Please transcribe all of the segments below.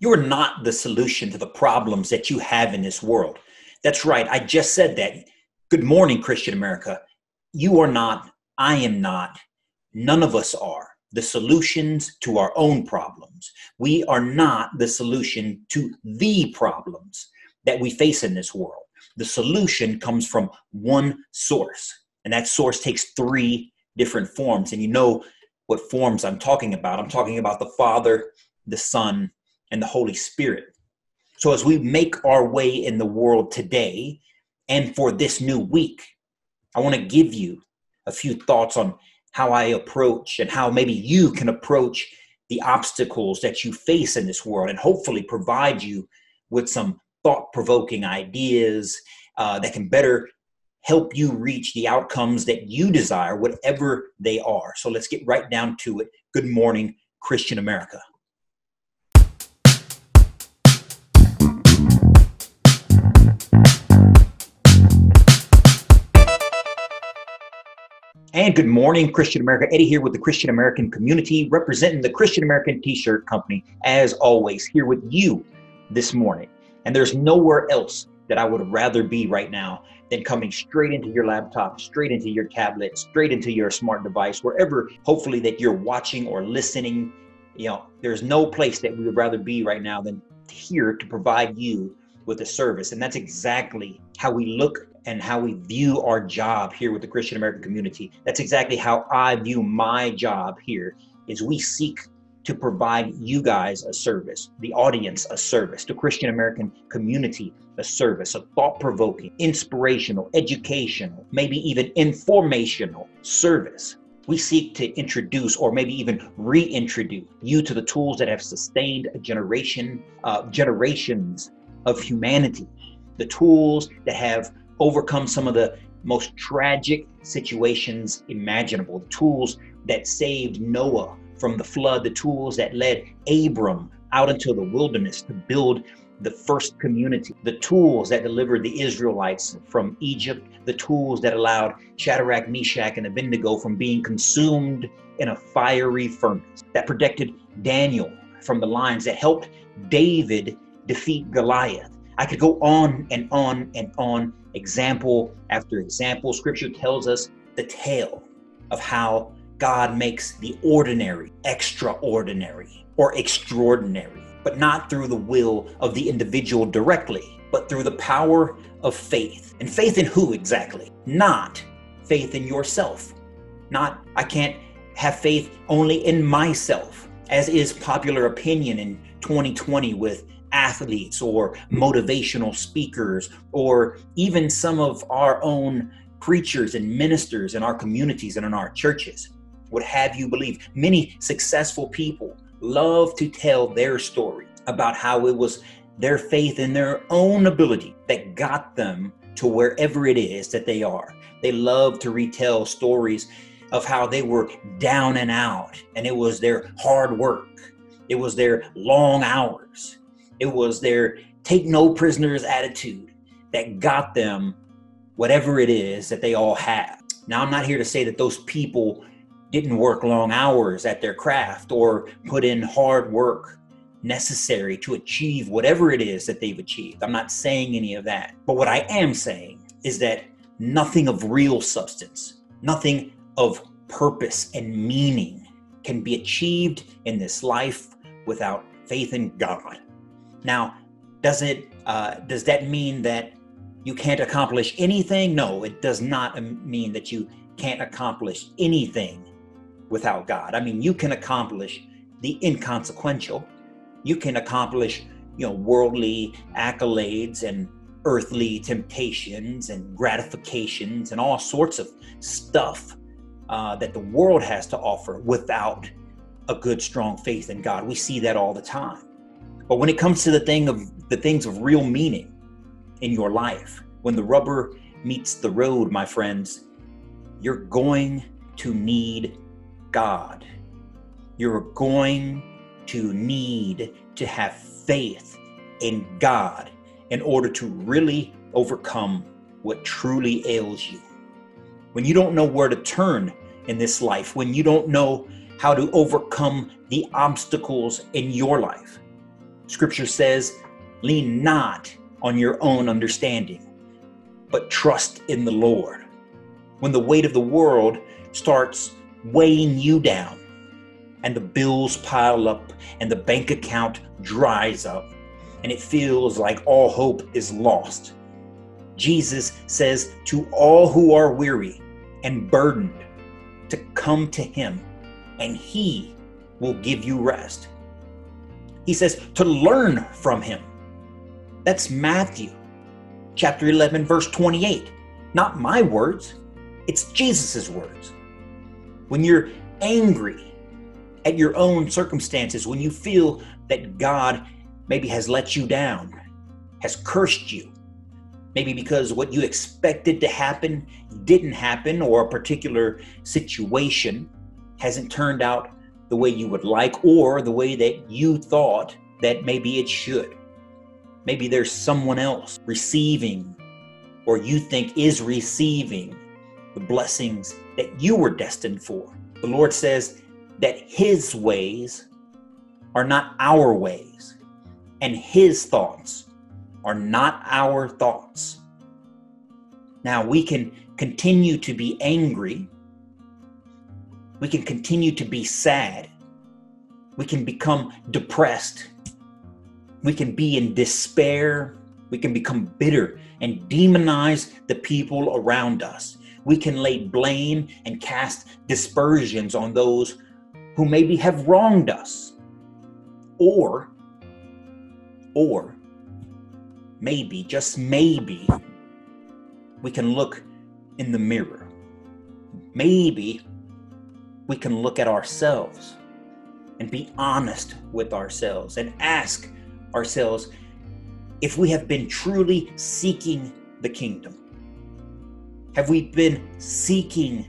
You are not the solution to the problems that you have in this world. That's right. I just said that. Good morning, Christian America. You are not, I am not, none of us are the solutions to our own problems. We are not the solution to the problems that we face in this world. The solution comes from one source, and that source takes three different forms. And you know what forms I'm talking about. I'm talking about the Father, the Son, and the Holy Spirit. So as we make our way in the world today and for this new week, I want to give you a few thoughts on how I approach and how maybe you can approach the obstacles that you face in this world and hopefully provide you with some thought provoking ideas uh, that can better help you reach the outcomes that you desire, whatever they are. So let's get right down to it. Good morning, Christian America. And good morning, Christian America. Eddie here with the Christian American community, representing the Christian American t shirt company, as always, here with you this morning. And there's nowhere else that I would rather be right now than coming straight into your laptop, straight into your tablet, straight into your smart device, wherever hopefully that you're watching or listening. You know, there's no place that we would rather be right now than here to provide you with a service. And that's exactly how we look and how we view our job here with the Christian American community. That's exactly how I view my job here is we seek to provide you guys a service, the audience a service, the Christian American community a service, a thought-provoking, inspirational, educational, maybe even informational service. We seek to introduce or maybe even reintroduce you to the tools that have sustained a generation, uh, generations of humanity, the tools that have overcome some of the most tragic situations imaginable, the tools that saved Noah from the flood, the tools that led Abram out into the wilderness to build the first community, the tools that delivered the Israelites from Egypt, the tools that allowed Shadrach, Meshach, and Abednego from being consumed in a fiery furnace, that protected Daniel from the lions, that helped David defeat Goliath. I could go on and on and on, example after example. Scripture tells us the tale of how God makes the ordinary extraordinary or extraordinary, but not through the will of the individual directly, but through the power of faith. And faith in who exactly? Not faith in yourself. Not, I can't have faith only in myself, as is popular opinion in 2020 with athletes or hmm. motivational speakers or even some of our own preachers and ministers in our communities and in our churches would have you believe. Many successful people love to tell their story about how it was their faith in their own ability that got them to wherever it is that they are. They love to retell stories of how they were down and out, and it was their hard work, it was their long hours, it was their take no prisoners attitude that got them whatever it is that they all have. Now, I'm not here to say that those people didn't work long hours at their craft or put in hard work necessary to achieve whatever it is that they've achieved. I'm not saying any of that. But what I am saying is that nothing of real substance, nothing of purpose and meaning can be achieved in this life without faith in God. Now, does it uh, does that mean that you can't accomplish anything? No, it does not mean that you can't accomplish anything without God. I mean, you can accomplish the inconsequential. You can accomplish, you know, worldly accolades and earthly temptations and gratifications and all sorts of stuff uh, that the world has to offer without a good, strong faith in God. We see that all the time. But when it comes to the thing of the things of real meaning in your life, when the rubber meets the road, my friends, you're going to need God. You're going to need to have faith in God in order to really overcome what truly ails you. When you don't know where to turn in this life, when you don't know how to overcome the obstacles in your life, Scripture says, lean not on your own understanding, but trust in the Lord. When the weight of the world starts weighing you down, and the bills pile up, and the bank account dries up, and it feels like all hope is lost. Jesus says to all who are weary and burdened to come to Him, and He will give you rest. He says to learn from Him. That's Matthew chapter 11, verse 28. Not my words, it's Jesus' words. When you're angry at your own circumstances, when you feel that God maybe has let you down, has cursed you, maybe because what you expected to happen didn't happen, or a particular situation hasn't turned out the way you would like, or the way that you thought that maybe it should. Maybe there's someone else receiving, or you think is receiving, the blessings that you were destined for. The Lord says that His ways are not our ways, and His thoughts are not our thoughts. Now, we can continue to be angry. We can continue to be sad. We can become depressed. We can be in despair. We can become bitter and demonize the people around us. We can lay blame and cast dispersions on those who maybe have wronged us. Or, or maybe, just maybe, we can look in the mirror. Maybe we can look at ourselves and be honest with ourselves and ask ourselves if we have been truly seeking the kingdom. Have we been seeking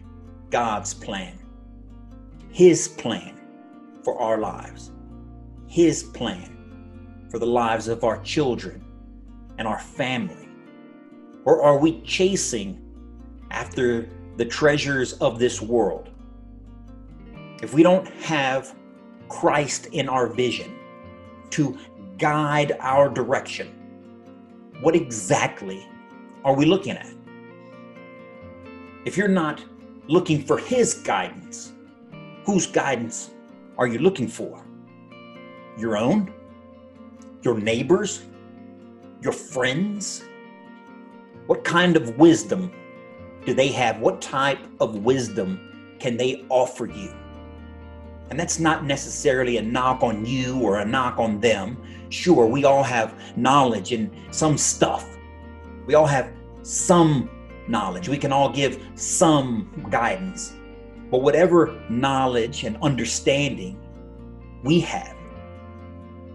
God's plan? His plan for our lives? His plan for the lives of our children and our family? Or are we chasing after the treasures of this world? If we don't have Christ in our vision to guide our direction, what exactly are we looking at? If you're not looking for His guidance, whose guidance are you looking for? Your own? Your neighbors? your friends? What kind of wisdom do they have? What type of wisdom can they offer you? And that's not necessarily a knock on you or a knock on them. Sure, we all have knowledge and some stuff. We all have some knowledge. We can all give some guidance. But whatever knowledge and understanding we have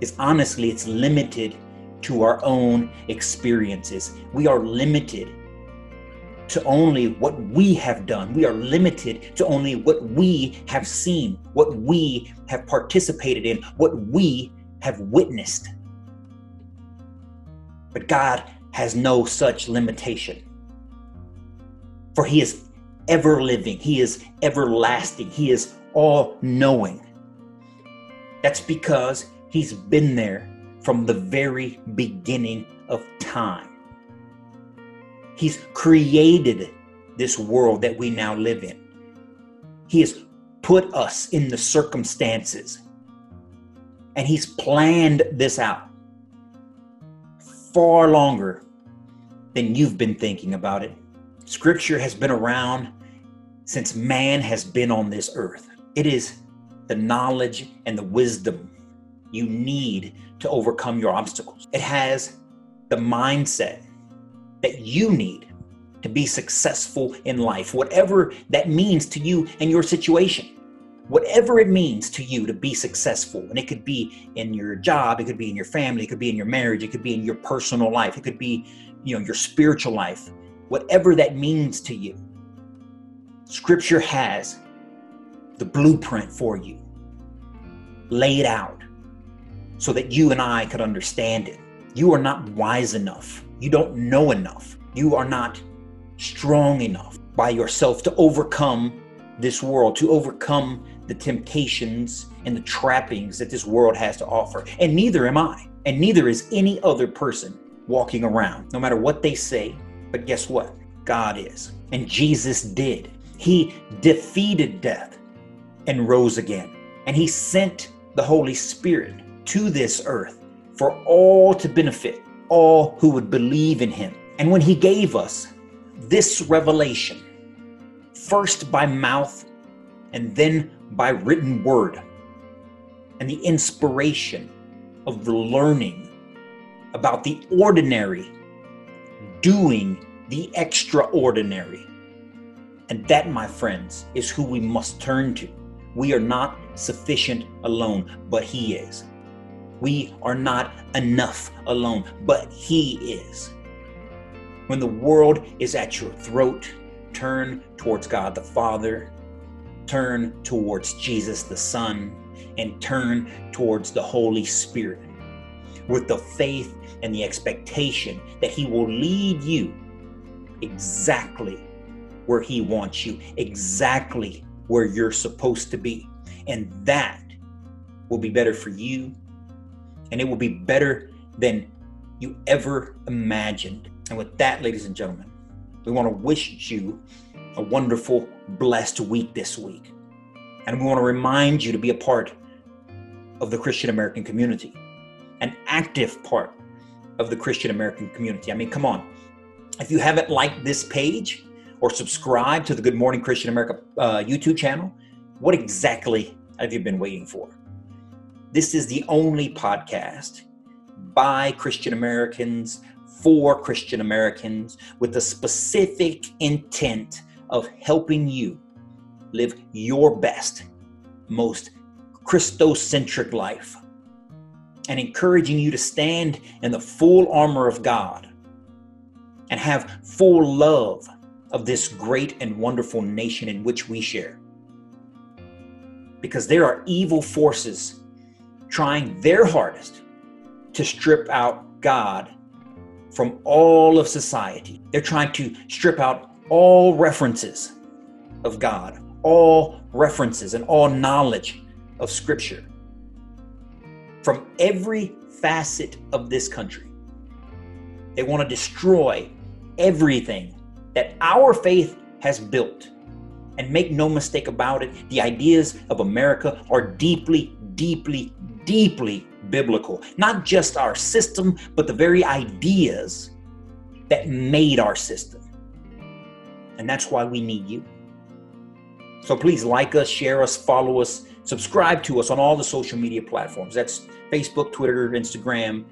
is honestly, it's limited to our own experiences. We are limited to only what we have done. We are limited to only what we have seen, what we have participated in, what we have witnessed. But God has no such limitation. For He is ever living, He is everlasting, He is all knowing. That's because He's been there from the very beginning of time. He's created this world that we now live in. He has put us in the circumstances and He's planned this out far longer than you've been thinking about it. Scripture has been around since man has been on this earth. It is the knowledge and the wisdom you need to overcome your obstacles. It has the mindset that you need to be successful in life, whatever that means to you and your situation. Whatever it means to you to be successful, and it could be in your job, it could be in your family, it could be in your marriage, it could be in your personal life, it could be, you know, your spiritual life. Whatever that means to you, Scripture has the blueprint for you laid out so that you and I could understand it. You are not wise enough. You don't know enough. You are not strong enough by yourself to overcome this world, to overcome the temptations and the trappings that this world has to offer. And neither am I. And neither is any other person walking around, no matter what they say. But guess what? God is. And Jesus did. He defeated death and rose again. And He sent the Holy Spirit to this earth for all to benefit all who would believe in Him. And when He gave us this revelation, first by mouth and then by written word, and the inspiration of the learning about the ordinary doing the extraordinary. And that, my friends, is who we must turn to. We are not sufficient alone, but He is. We are not enough alone, but He is. When the world is at your throat, turn towards God the Father, turn towards Jesus the Son, and turn towards the Holy Spirit with the faith and the expectation that He will lead you exactly where He wants you, exactly where you're supposed to be. And that will be better for you, and it will be better than you ever imagined. And with that, ladies and gentlemen, we want to wish you a wonderful, blessed week this week. And we want to remind you to be a part of the Christian American community, an active part of the Christian American community. I mean, come on. If you haven't liked this page or subscribed to the Good Morning Christian America uh, YouTube channel, what exactly have you been waiting for? This is the only podcast by Christian Americans for Christian Americans with the specific intent of helping you live your best, most Christocentric life and encouraging you to stand in the full armor of God and have full love of this great and wonderful nation in which we share. Because there are evil forces trying their hardest to strip out God from all of society. They're trying to strip out all references of God, all references and all knowledge of Scripture from every facet of this country. They want to destroy everything that our faith has built. And make no mistake about it, the ideas of America are deeply, deeply, deeply biblical. Not just our system, but the very ideas that made our system. And that's why we need you. So please like us, share us, follow us, subscribe to us on all the social media platforms. That's Facebook, Twitter, Instagram,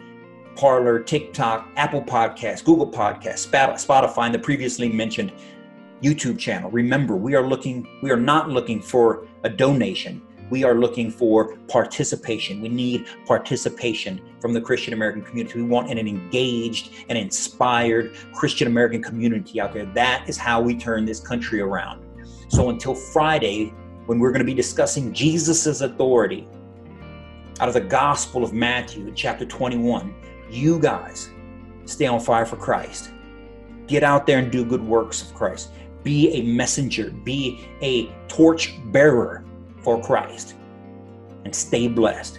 Parler, TikTok, Apple Podcasts, Google Podcasts, Spotify, and the previously mentioned YouTube channel. Remember, we are looking, we are not looking for a donation. We are looking for participation. We need participation from the Christian American community. We want an engaged and inspired Christian American community out there. That is how we turn this country around. So until Friday, when we're going to be discussing Jesus' authority out of the Gospel of Matthew, chapter 21, you guys stay on fire for Christ. Get out there and do good works of Christ. Be a messenger, be a torch bearer for Christ, and stay blessed.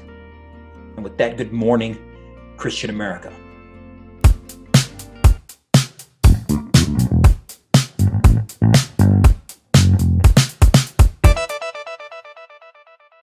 And with that, good morning, Christian America.